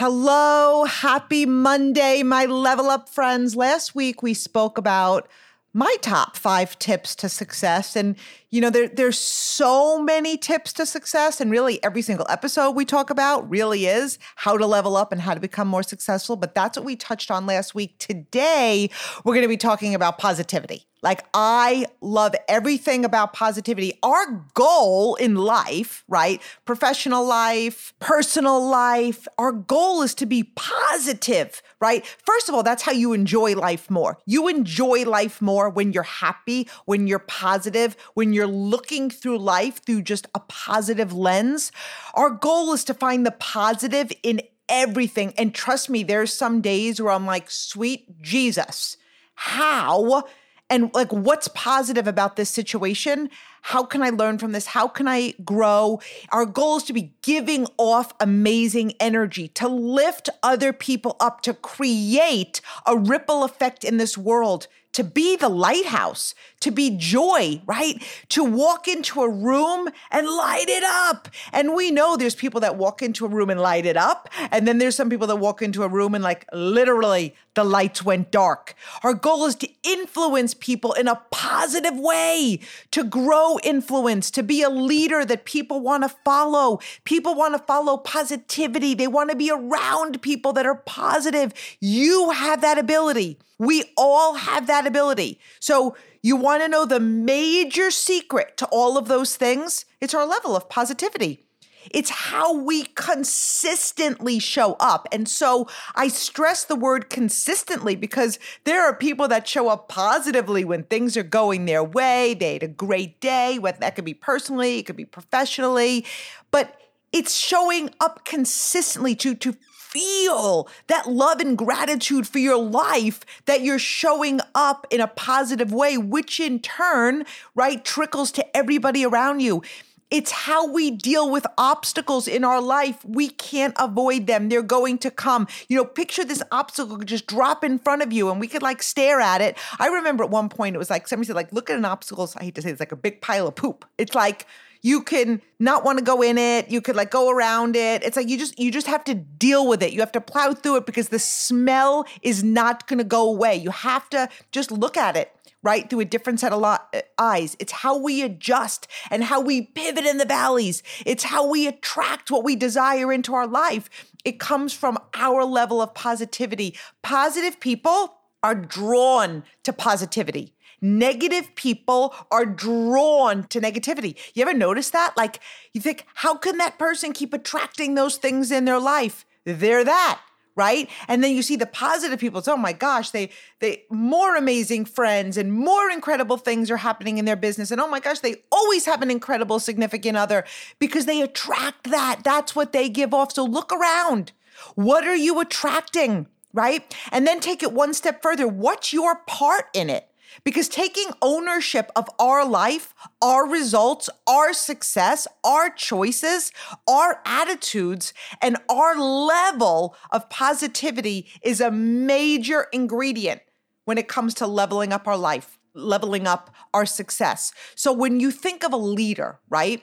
Hello, happy Monday, my level up friends. Last week we spoke about my top five tips to success. And, you know, there, there's so many tips to success. And really, every single episode we talk about really is how to level up and how to become more successful. But that's what we touched on last week. Today, we're going to be talking about positivity. Like, I love everything about positivity. Our goal in life, right? Professional life, personal life, our goal is to be positive, right? First of all, that's how you enjoy life more. You enjoy life more when you're happy, when you're positive, when you're looking through life through just a positive lens. Our goal is to find the positive in everything. And trust me, there's some days where I'm like, sweet Jesus, how? And like what's positive about this situation? How can i learn from this? How can i grow? Our goal is to be giving off amazing energy to lift other people up to create a ripple effect in this world to be the lighthouse, to be joy, right? To walk into a room and light it up. And we know there's people that walk into a room and light it up. And then there's some people that walk into a room and, like, literally the lights went dark. Our goal is to influence people in a positive way, to grow influence, to be a leader that people want to follow. People want to follow positivity, they want to be around people that are positive. You have that ability. We all have that ability. So, you want to know the major secret to all of those things? It's our level of positivity. It's how we consistently show up. And so I stress the word consistently because there are people that show up positively when things are going their way. They had a great day, whether that could be personally, it could be professionally, but it's showing up consistently to to feel that love and gratitude for your life that you're showing up in a positive way, which in turn, right, trickles to everybody around you. It's how we deal with obstacles in our life. We can't avoid them. They're going to come. You know, picture this obstacle just drop in front of you and we could like stare at it. I remember at one point it was like somebody said, like, look at an obstacle. I hate to say it's like a big pile of poop. It's like you can not want to go in it you could like go around it. It's like you just you just have to deal with it. You have to plow through it because the smell is not going to go away. You have to just look at it right through a different set of lo- uh, eyes. It's how we adjust and how we pivot in the valleys. It's how we attract what we desire into our life. It comes from our level of positivity. Positive people are drawn to positivity Negative people are drawn to negativity. You ever notice that? Like, you think, how can that person keep attracting those things in their life? They're that right? And then you see the positive people. It's oh my gosh they they more amazing friends and more incredible things are happening in their business. And oh my gosh they always have an incredible significant other because they attract that. That's what they give off. So look around. What are you attracting right? And then take it one step further. What's your part in it because taking ownership of our life, our results, our success, our choices, our attitudes, and our level of positivity is a major ingredient when it comes to leveling up our life, leveling up our success. So when you think of a leader, right,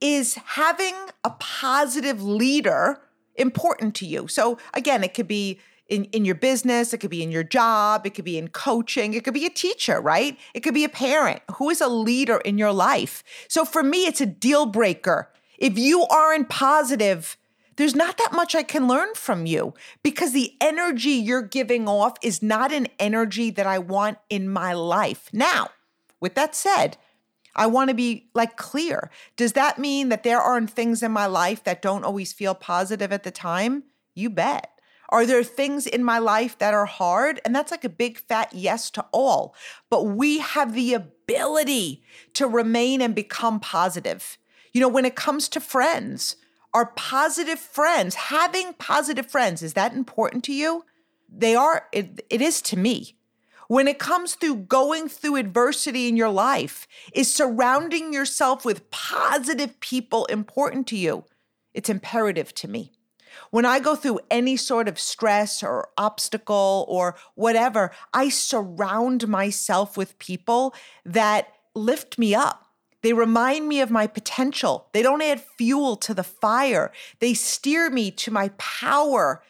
is having a positive leader important to you? So again, it could be in, in your business, it could be in your job, it could be in coaching, it could be a teacher, right? It could be a parent. Who is a leader in your life? So for me, it's a deal breaker. If you aren't positive, there's not that much I can learn from you because the energy you're giving off is not an energy that I want in my life. Now, with that said, I want to be like clear. Does that mean that there aren't things in my life that don't always feel positive at the time? You bet. Are there things in my life that are hard? And that's like a big fat yes to all. But we have the ability to remain and become positive. You know, when it comes to friends, Are positive friends, having positive friends, is that important to you? They are, it, it is to me. When it comes to going through adversity in your life, is surrounding yourself with positive people important to you? It's imperative to me. When I go through any sort of stress or obstacle or whatever, I surround myself with people that lift me up. They remind me of my potential. They don't add fuel to the fire. They steer me to my power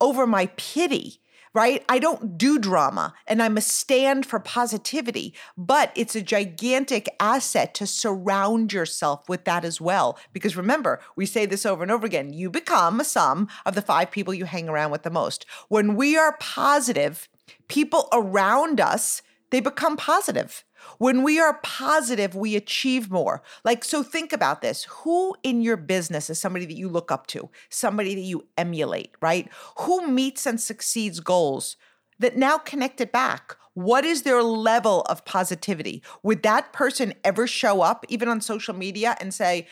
over my pity right? I don't do drama and I'm a stand for positivity, but it's a gigantic asset to surround yourself with that as well. Because remember, we say this over and over again you become a sum of the five people you hang around with the most. When we are positive, people around us, they become positive. When we are positive, we achieve more. Like, so think about this. Who in your business is somebody that you look up to, somebody that you emulate, right? Who meets and succeeds goals that now connect it back? What is their level of positivity? Would that person ever show up, even on social media, and say,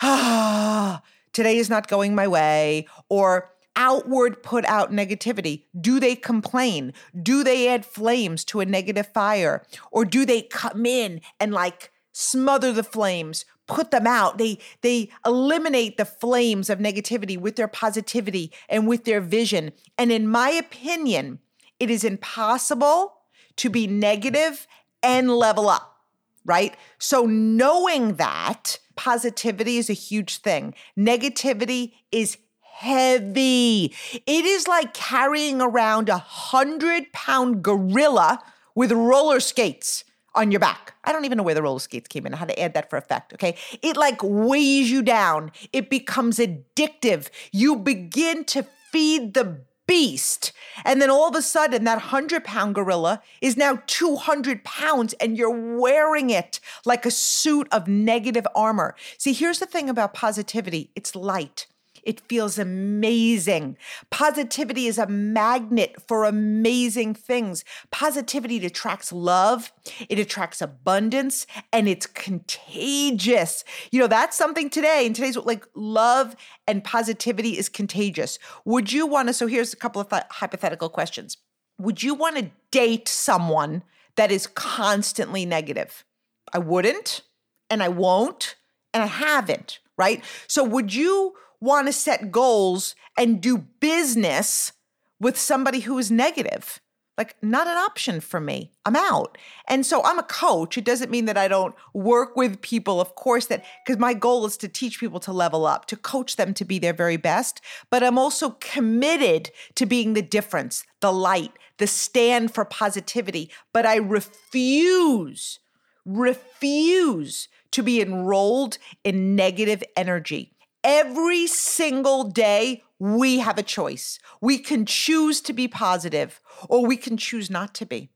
ah, today is not going my way, or outward put out negativity? Do they complain? Do they add flames to a negative fire? Or do they come in and like smother the flames, put them out? They they eliminate the flames of negativity with their positivity and with their vision. And in my opinion, it is impossible to be negative and level up, right? So knowing that positivity is a huge thing. Negativity is heavy. It is like carrying around a hundred pound gorilla with roller skates on your back. I don't even know where the roller skates came in, how to add that for effect. Okay. It like weighs you down. It becomes addictive. You begin to feed the beast. And then all of a sudden, that 100 pound gorilla is now 200 pounds and you're wearing it like a suit of negative armor. See, here's the thing about positivity it's light. It feels amazing. Positivity is a magnet for amazing things. Positivity attracts love, it attracts abundance, and it's contagious. You know, that's something today. In today's like love and positivity is contagious. Would you want to? So here's a couple of th- hypothetical questions. Would you want to date someone that is constantly negative? I wouldn't, and I won't, and I haven't, right? So would you want to set goals and do business with somebody who is negative. Like, not an option for me. I'm out. And so I'm a coach. It doesn't mean that I don't work with people, of course, that because my goal is to teach people to level up, to coach them to be their very best. But I'm also committed to being the difference, the light, the stand for positivity. But I refuse, refuse to be enrolled in negative energy every single day, we have a choice. We can choose to be positive or we can choose not to be.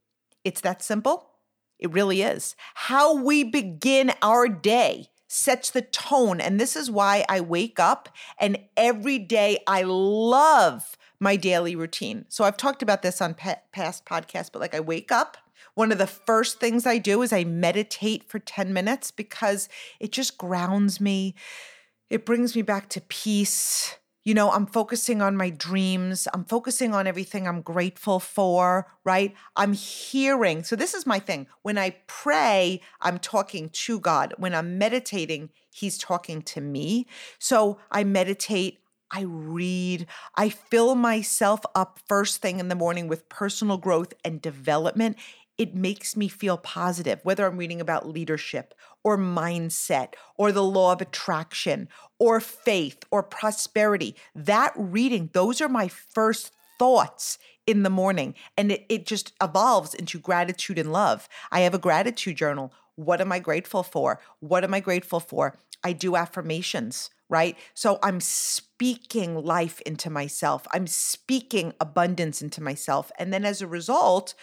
It's that simple. It really is. How we begin our day sets the tone. And this is why I wake up and every day I love my daily routine. So I've talked about this on past podcasts, but like I wake up. One of the first things I do is I meditate for 10 minutes because it just grounds me it brings me back to peace. You know, I'm focusing on my dreams. I'm focusing on everything I'm grateful for, right? I'm hearing. So, this is my thing. When I pray, I'm talking to God. When I'm meditating, He's talking to me. So, I meditate. I read. I fill myself up first thing in the morning with personal growth and development it makes me feel positive, whether I'm reading about leadership or mindset or the law of attraction or faith or prosperity. That reading, those are my first thoughts in the morning. And it, it just evolves into gratitude and love. I have a gratitude journal. What am I grateful for? What am I grateful for? I do affirmations right? So I'm speaking life into myself. I'm speaking abundance into myself. And then as a result,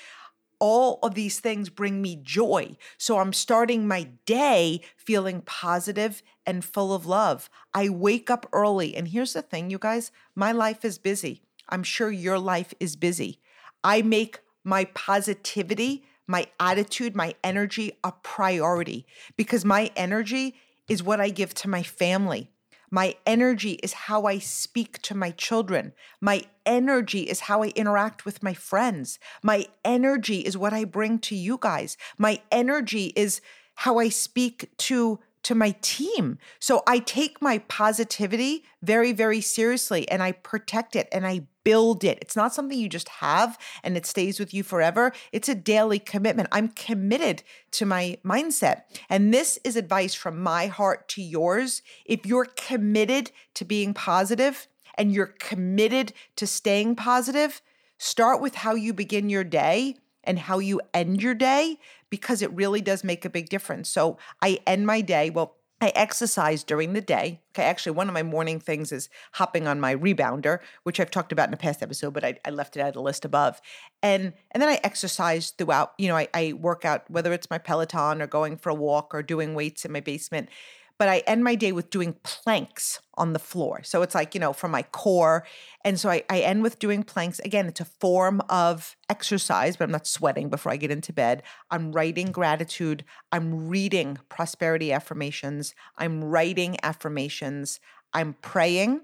all of these things bring me joy. So I'm starting my day feeling positive and full of love. I wake up early. And here's the thing, you guys my life is busy. I'm sure your life is busy. I make my positivity, my attitude, my energy a priority because my energy is what I give to my family. My energy is how I speak to my children. My energy is how I interact with my friends. My energy is what I bring to you guys. My energy is how I speak to to my team. So I take my positivity very very seriously and I protect it and I build it. It's not something you just have and it stays with you forever. It's a daily commitment. I'm committed to my mindset. And this is advice from my heart to yours. If you're committed to being positive and you're committed to staying positive, start with how you begin your day and how you end your day because it really does make a big difference. So I end my day, well, I exercise during the day. Okay, actually, one of my morning things is hopping on my rebounder, which I've talked about in a past episode, but I, I left it out of the list above. And and then I exercise throughout. You know, I, I work out whether it's my Peloton or going for a walk or doing weights in my basement but I end my day with doing planks on the floor. So it's like, you know, from my core. And so I, I end with doing planks. Again, it's a form of exercise, but I'm not sweating before I get into bed. I'm writing gratitude. I'm reading prosperity affirmations. I'm writing affirmations. I'm praying.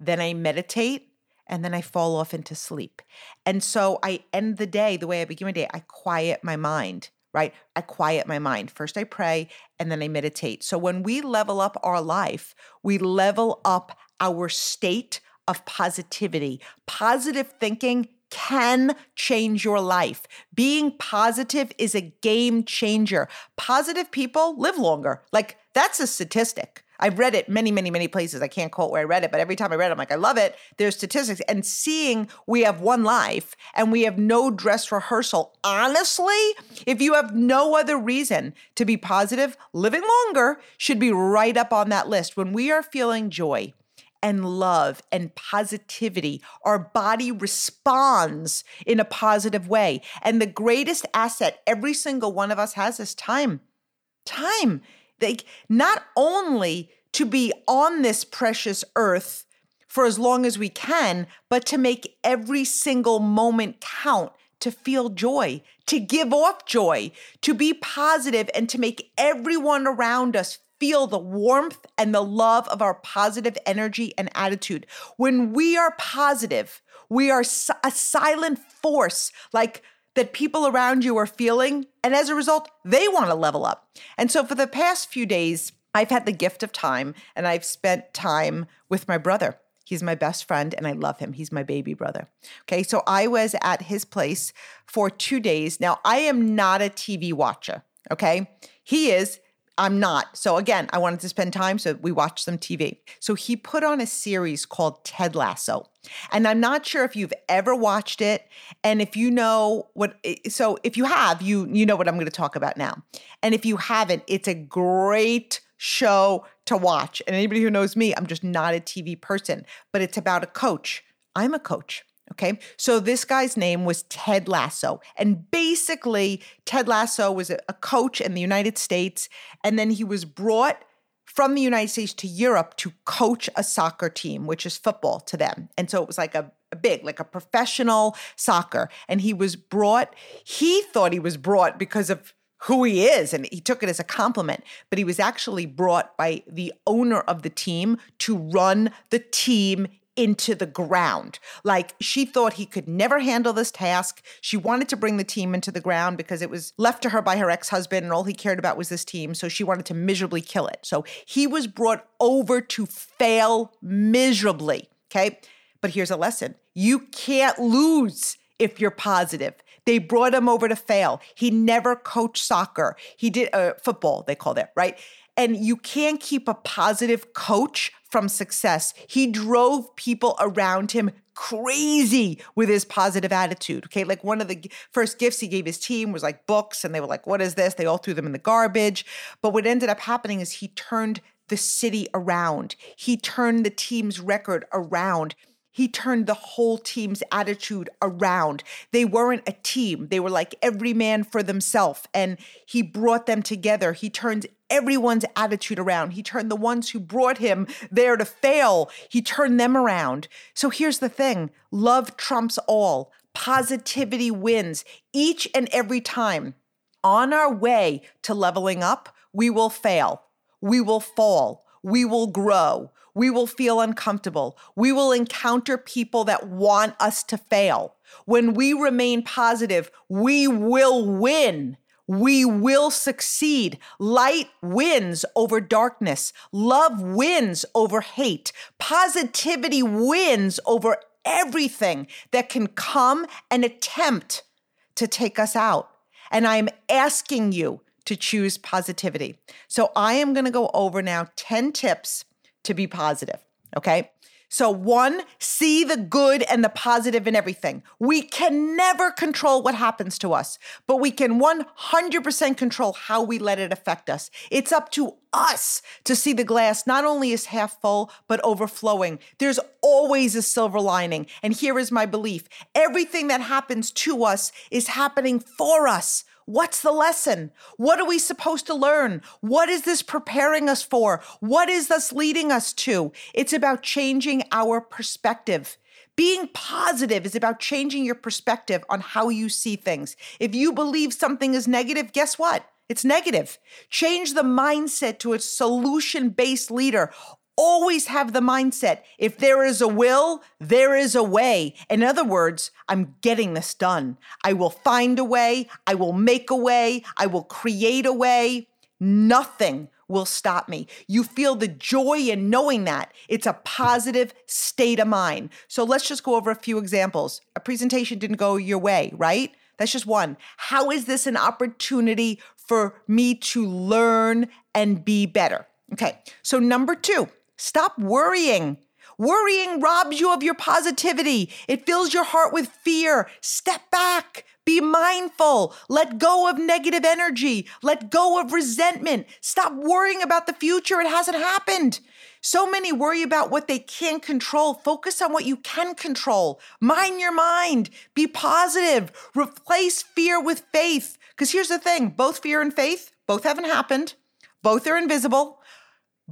Then I meditate and then I fall off into sleep. And so I end the day the way I begin my day. I quiet my mind right? I quiet my mind. First, I pray and then I meditate. So when we level up our life, we level up our state of positivity. Positive thinking can change your life. Being positive is a game changer. Positive people live longer. Like, that's a statistic. I've read it many, many, many places. I can't quote where I read it, but every time I read it, I'm like, I love it. There's statistics and seeing we have one life and we have no dress rehearsal. Honestly, if you have no other reason to be positive, living longer should be right up on that list. When we are feeling joy, and love and positivity. Our body responds in a positive way. And the greatest asset every single one of us has is time. Time. Like, not only to be on this precious earth for as long as we can, but to make every single moment count, to feel joy, to give off joy, to be positive, and to make everyone around us feel the warmth and the love of our positive energy and attitude. When we are positive, we are a silent force like that people around you are feeling. And as a result, they want to level up. And so for the past few days, I've had the gift of time and I've spent time with my brother. He's my best friend and I love him. He's my baby brother. Okay, so I was at his place for two days. Now, I am not a TV watcher. Okay, he is. I'm not. So again, I wanted to spend time, so we watched some TV. So he put on a series called Ted Lasso. And I'm not sure if you've ever watched it and if you know what so if you have, you you know what I'm going to talk about now. And if you haven't, it's a great show to watch. And anybody who knows me, I'm just not a TV person, but it's about a coach. I'm a coach. Okay. So this guy's name was Ted Lasso. And basically, Ted Lasso was a, coach in the United States. And then he was brought from the United States to Europe to coach a soccer team, which is football to them. And so it was like a, a, big, like a professional soccer. And he was brought, he thought he was brought because of who he is and he took it as a compliment but he was actually brought by the owner of the team to run the team into the ground. Like she thought he could never handle this task. She wanted to bring the team into the ground because it was left to her by her ex husband and all he cared about was this team. So she wanted to miserably kill it. So he was brought over to fail miserably. Okay. But here's a lesson you can't lose if you're positive. They brought him over to fail. He never coached soccer. He did uh, football, they call that, right? And you can't keep a positive coach from success. He drove people around him crazy with his positive attitude. Okay. Like one of the first gifts he gave his team was like books, and they were like, What is this? They all threw them in the garbage. But what ended up happening is he turned the city around, he turned the team's record around. He turned the whole team's attitude around. They weren't a team. They were like every man for themselves. And he brought them together. He turned everyone's attitude around. He turned the ones who brought him there to fail, he turned them around. So here's the thing love trumps all, positivity wins each and every time. On our way to leveling up, we will fail, we will fall, we will grow we will feel uncomfortable. We will encounter people that want us to fail. When we remain positive, we will win. We will succeed. Light wins over darkness. Love wins over hate. Positivity wins over everything that can come and attempt to take us out. And I'm asking you to choose positivity. So I am going to go over now 10 tips to be positive. Okay. So, one, see the good and the positive in everything. We can never control what happens to us, but we can 100% control how we let it affect us. It's up to us to see the glass not only as half full, but overflowing. There's always a silver lining. And here is my belief everything that happens to us is happening for us. What's the lesson? What are we supposed to learn? What is this preparing us for? What is this leading us to? It's about changing our perspective. Being positive is about changing your perspective on how you see things. If you believe something is negative, guess what? It's negative. Change the mindset to a solution based leader always have the mindset if there is a will, there is a way. In other words, I'm getting this done. I will find a way, I will make a way, I will create a way. Nothing will stop me. You feel the joy in knowing that. It's a positive state of mind. So let's just go over a few examples. A presentation didn't go your way, right? That's just one. How is this an opportunity for me to learn and be better? Okay, so number two, Stop worrying. Worrying robs you of your positivity. It fills your heart with fear. Step back. Be mindful. Let go of negative energy. Let go of resentment. Stop worrying about the future. It hasn't happened. So many worry about what they can't control. Focus on what you can control. Mind your mind. Be positive. Replace fear with faith. Because here's the thing both fear and faith, both haven't happened. Both are invisible.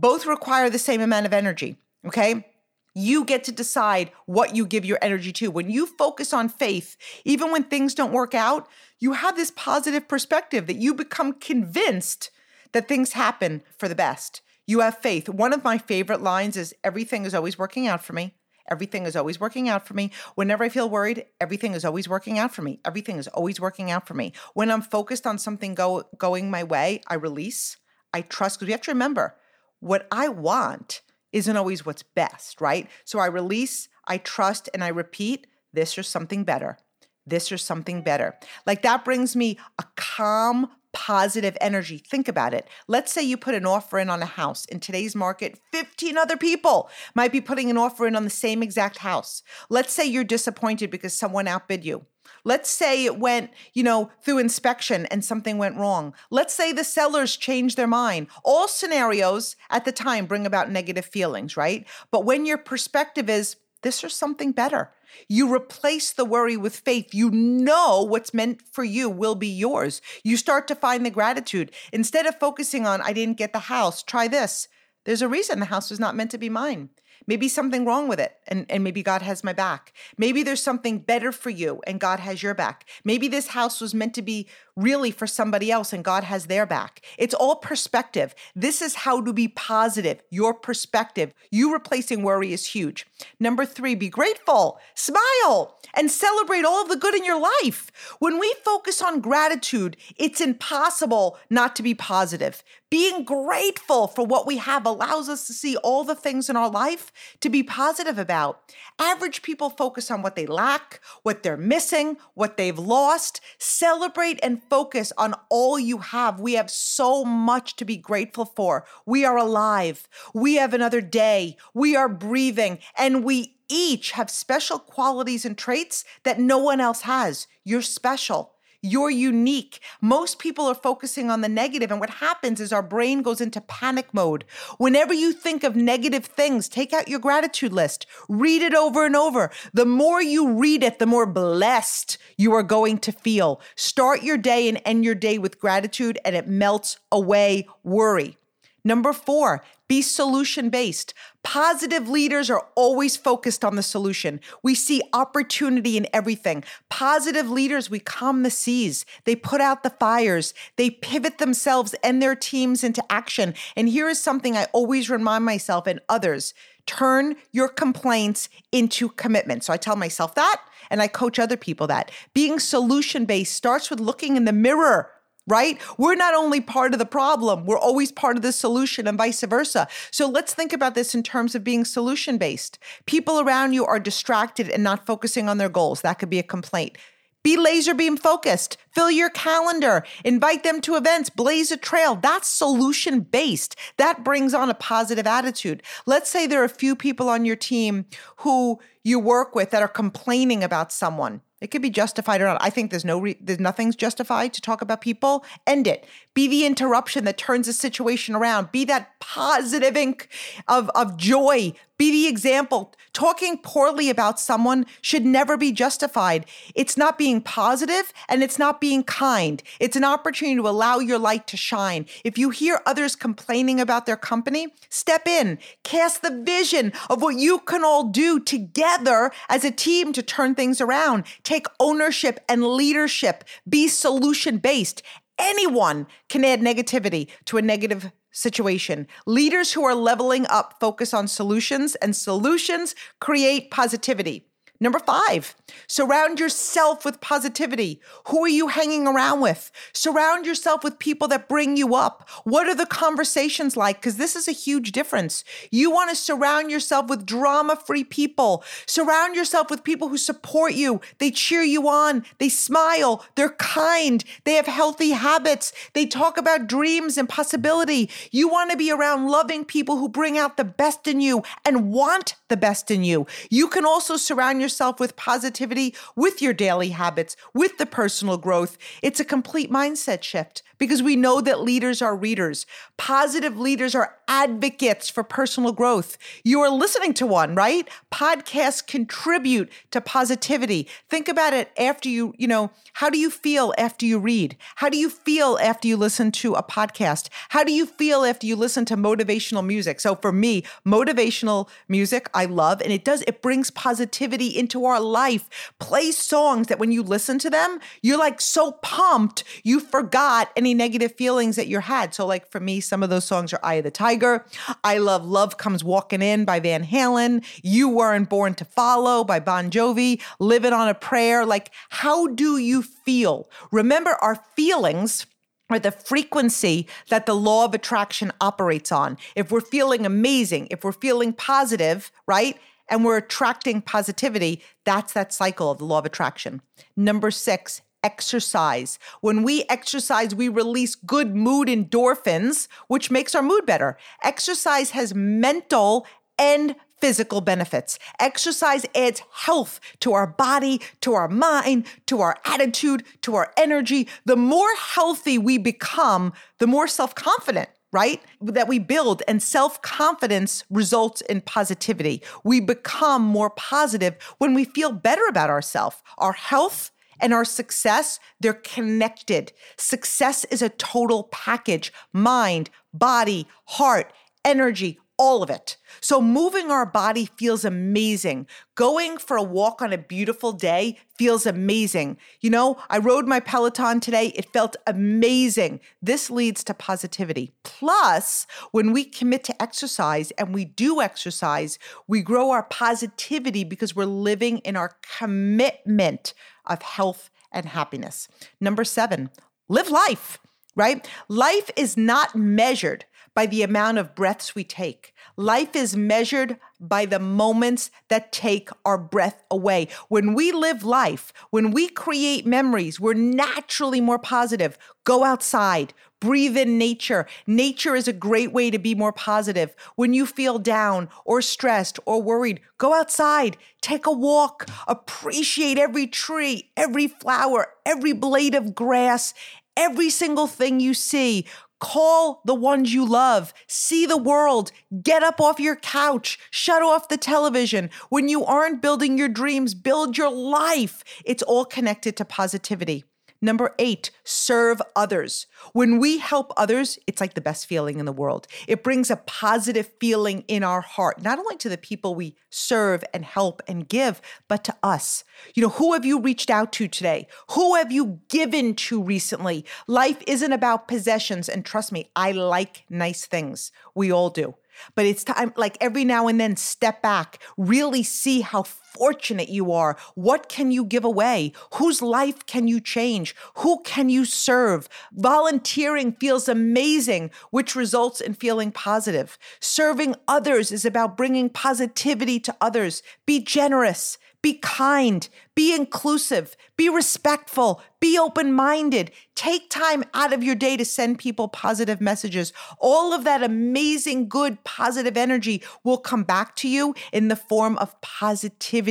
Both require the same amount of energy, okay? You get to decide what you give your energy to. When you focus on faith, even when things don't work out, you have this positive perspective that you become convinced that things happen for the best. You have faith. One of my favorite lines is everything is always working out for me. Everything is always working out for me. Whenever I feel worried, everything is always working out for me. Everything is always working out for me. When I'm focused on something go, going my way, I release, I trust. Because we have to remember, what I want isn't always what's best, right? So I release, I trust, and I repeat this or something better. This or something better. Like that brings me a calm, positive energy. Think about it. Let's say you put an offer in on a house. In today's market, 15 other people might be putting an offer in on the same exact house. Let's say you're disappointed because someone outbid you. Let's say it went, you know, through inspection and something went wrong. Let's say the sellers changed their mind. All scenarios at the time bring about negative feelings, right? But when your perspective is, this or something better, you replace the worry with faith. You know what's meant for you will be yours. You start to find the gratitude. Instead of focusing on, I didn't get the house, try this. There's a reason the house was not meant to be mine. Maybe something wrong with it and, and maybe God has my back. Maybe there's something better for you and God has your back. Maybe this house was meant to be really for somebody else and God has their back. It's all perspective. This is how to be positive, your perspective. You replacing worry is huge. Number three, be grateful, smile, and celebrate all of the good in your life. When we focus on gratitude, it's impossible not to be positive. Being grateful for what we have allows us to see all the things in our life to be positive about. Average people focus on what they lack, what they're missing, what they've lost. Celebrate and focus on all you have. We have so much to be grateful for. We are alive. We have another day. We are breathing, and we each have special qualities and traits that no one else has. You're special. You're unique. Most people are focusing on the negative, and what happens is our brain goes into panic mode. Whenever you think of negative things, take out your gratitude list, read it over and over. The more you read it, the more blessed you are going to feel. Start your day and end your day with gratitude, and it melts away worry. Number four, be solution based. Positive leaders are always focused on the solution. We see opportunity in everything. Positive leaders, we calm the seas. They put out the fires. They pivot themselves and their teams into action. And here is something I always remind myself and others Turn your complaints into commitment. So I tell myself that and I coach other people that. Being solution based starts with looking in the mirror right? We're not only part of the problem, we're always part of the solution and vice versa. So let's think about this in terms of being solution based. People around you are distracted and not focusing on their goals. That could be a complaint. Be laser beam focused. Fill your calendar. Invite them to events. Blaze a trail. That's solution based. That brings on a positive attitude. Let's say there are a few people on your team who you work with that are complaining about someone. It could be justified or not. I think there's no re- there's nothing's justified to talk about people. End it. Be the interruption that turns the situation around. Be that positive ink of of joy. Be the example. Talking poorly about someone should never be justified. It's not being positive and it's not being kind. It's an opportunity to allow your light to shine. If you hear others complaining about their company, step in. Cast the vision of what you can all do together as a team to turn things around Take ownership and leadership. Be solution based. Anyone can add negativity to a negative situation. Leaders who are leveling up focus on solutions, and solutions create positivity. Number five, surround yourself with positivity. Who are you hanging around with? Surround yourself with people that bring you up. What are the conversations like? Because this is a huge difference. You want to surround yourself with drama free people. Surround yourself with people who support you. They cheer you on. They smile. They're kind. They have healthy habits. They talk about dreams and possibility. You want to be around loving people who bring out the best in you and want the best in you. You can also surround yourself yourself with positivity, with your daily habits, with the personal growth. It's a complete mindset shift because we know that leaders are readers. Positive leaders are advocates for personal growth. You are listening to one, right? Podcasts contribute to positivity. Think about it after you, you know, how do you feel after you read? How do you feel after you listen to a podcast? How do you feel after you listen to motivational music? So for me, motivational music I love and it does it brings positivity into our life. Play songs that when you listen to them, you're like so pumped, you forgot any negative feelings that you had. So like for me, some of those songs are Eye of the Tiger. I love Love Comes Walking In by Van Halen. You Weren't Born to Follow by Bon Jovi. Living on a Prayer. Like, how do you feel? Remember, our feelings are the frequency that the law of attraction operates on. If we're feeling amazing, if we're feeling positive, right? And we're attracting positivity, that's that cycle of the law of attraction. Number six, exercise. When we exercise, we release good mood endorphins, which makes our mood better. Exercise has mental and physical benefits. Exercise adds health to our body, to our mind, to our attitude, to our energy. The more healthy we become, the more self confident right? That we build, and self confidence results in positivity. We become more positive when we feel better about ourselves. Our health and our success, they're connected. Success is a total package mind, body, heart, energy, all of it. So, moving our body feels amazing. Going for a walk on a beautiful day feels amazing. You know, I rode my Peloton today, it felt amazing. This leads to positivity. Plus, when we commit to exercise and we do exercise, we grow our positivity because we're living in our commitment of health and happiness. Number seven, live life, right? Life is not measured by the amount of breaths we take. Life is measured by the moments that take our breath away. When we live life, when we create memories, we're naturally more positive. Go outside, breathe in nature. Nature is a great way to be more positive. When you feel down or stressed or worried, go outside, take a walk, appreciate every tree, every flower, every blade of grass, every single thing you see. Call the ones you love. See the world. Get up off your couch. Shut off the television. When you aren't building your dreams, build your life. It's all connected to positivity. Number eight, serve others. When we help others, it's like the best feeling in the world. It brings a positive feeling in our heart, not only to the people we serve and help and give, but to us. You know, who have you reached out to today? Who have you given to recently? Life isn't about possessions. And trust me, I like nice things. We all do. But it's time, like every now and then, step back, really see how fortunate you are. What can you give away? Whose life can you change? Who can you serve? Volunteering feels amazing, which results in feeling positive. Serving others is about bringing positivity to others. Be generous. Be kind, be inclusive, be respectful, be open minded. Take time out of your day to send people positive messages. All of that amazing, good, positive energy will come back to you in the form of positivity.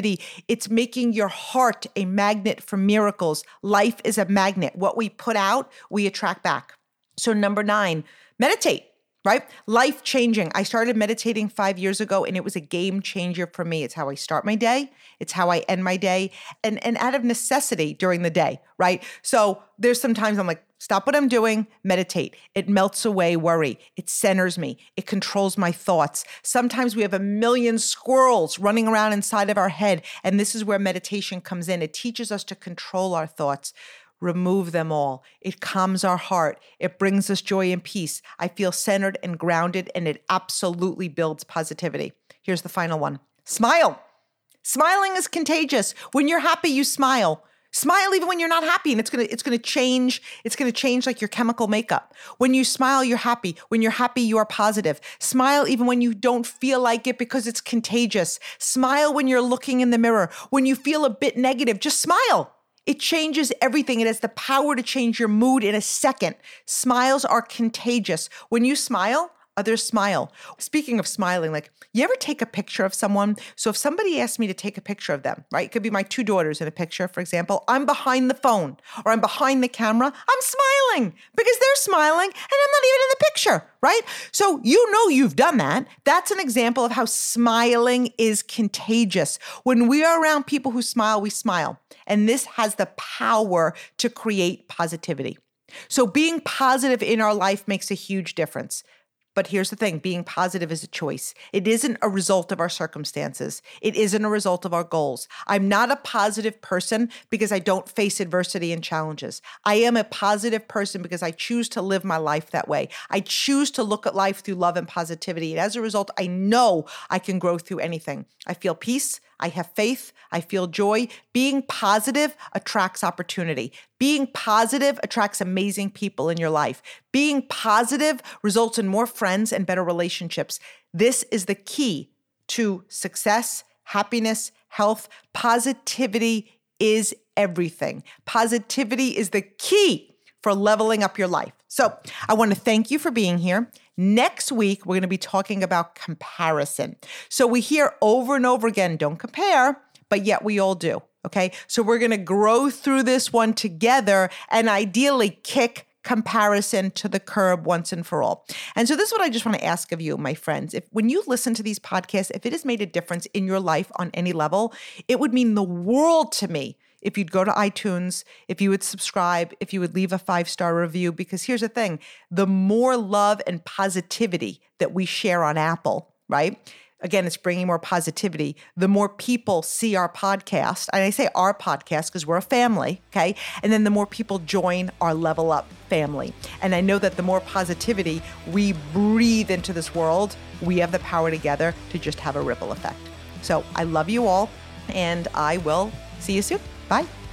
It's making your heart a magnet for miracles. Life is a magnet. What we put out, we attract back. So, number nine, meditate right? Life changing. I started meditating five years ago and it was a game changer for me. It's how I start my day, it's how I end my day, and, and out of necessity during the day, right? So there's sometimes I'm like, stop what I'm doing, meditate. It melts away worry, it centers me, it controls my thoughts. Sometimes we have a million squirrels running around inside of our head, and this is where meditation comes in. It teaches us to control our thoughts remove them all. It calms our heart. It brings us joy and peace. I feel centered and grounded, and it absolutely builds positivity. Here's the final one smile. Smiling is contagious. When you're happy, you smile. Smile even when you're not happy, and it's gonna it's gonna change. It's gonna change like your chemical makeup. When you smile, you're happy. When you're happy, you are positive. Smile even when you don't feel like it because it's contagious. Smile when you're looking in the mirror. When you feel a bit negative, just smile. It changes everything. It has the power to change your mood in a second. Smiles are contagious. When you smile, others smile. Speaking of smiling, like you ever take a picture of someone? So if somebody asked me to take a picture of them, right? It could be my two daughters in a picture, for example. I'm behind the phone or I'm behind the camera. I'm smiling because they're smiling and I'm not even in the picture, right? So you know you've done that. That's an example of how smiling is contagious. When we are around people who smile, we smile. And this has the power to create positivity. So, being positive in our life makes a huge difference. But here's the thing being positive is a choice. It isn't a result of our circumstances, it isn't a result of our goals. I'm not a positive person because I don't face adversity and challenges. I am a positive person because I choose to live my life that way. I choose to look at life through love and positivity. And as a result, I know I can grow through anything. I feel peace. I have faith. I feel joy. Being positive attracts opportunity. Being positive attracts amazing people in your life. Being positive results in more friends and better relationships. This is the key to success, happiness, health. Positivity is everything. Positivity is the key for leveling up your life. So I want to thank you for being here. Next week, we're going to be talking about comparison. So we hear over and over again don't compare, but yet we all do. Okay. So we're going to grow through this one together and ideally kick comparison to the curb once and for all. And so this is what I just want to ask of you, my friends. If when you listen to these podcasts, if it has made a difference in your life on any level, it would mean the world to me if you'd go to iTunes, if you would subscribe, if you would leave a five star review. Because here's the thing the more love and positivity that we share on Apple, right? Again, it's bringing more positivity. The more people see our podcast, and I say our podcast because we're a family, okay? And then the more people join our Level Up family. And I know that the more positivity we breathe into this world, we have the power together to just have a ripple effect. So I love you all, and I will see you soon. Bye.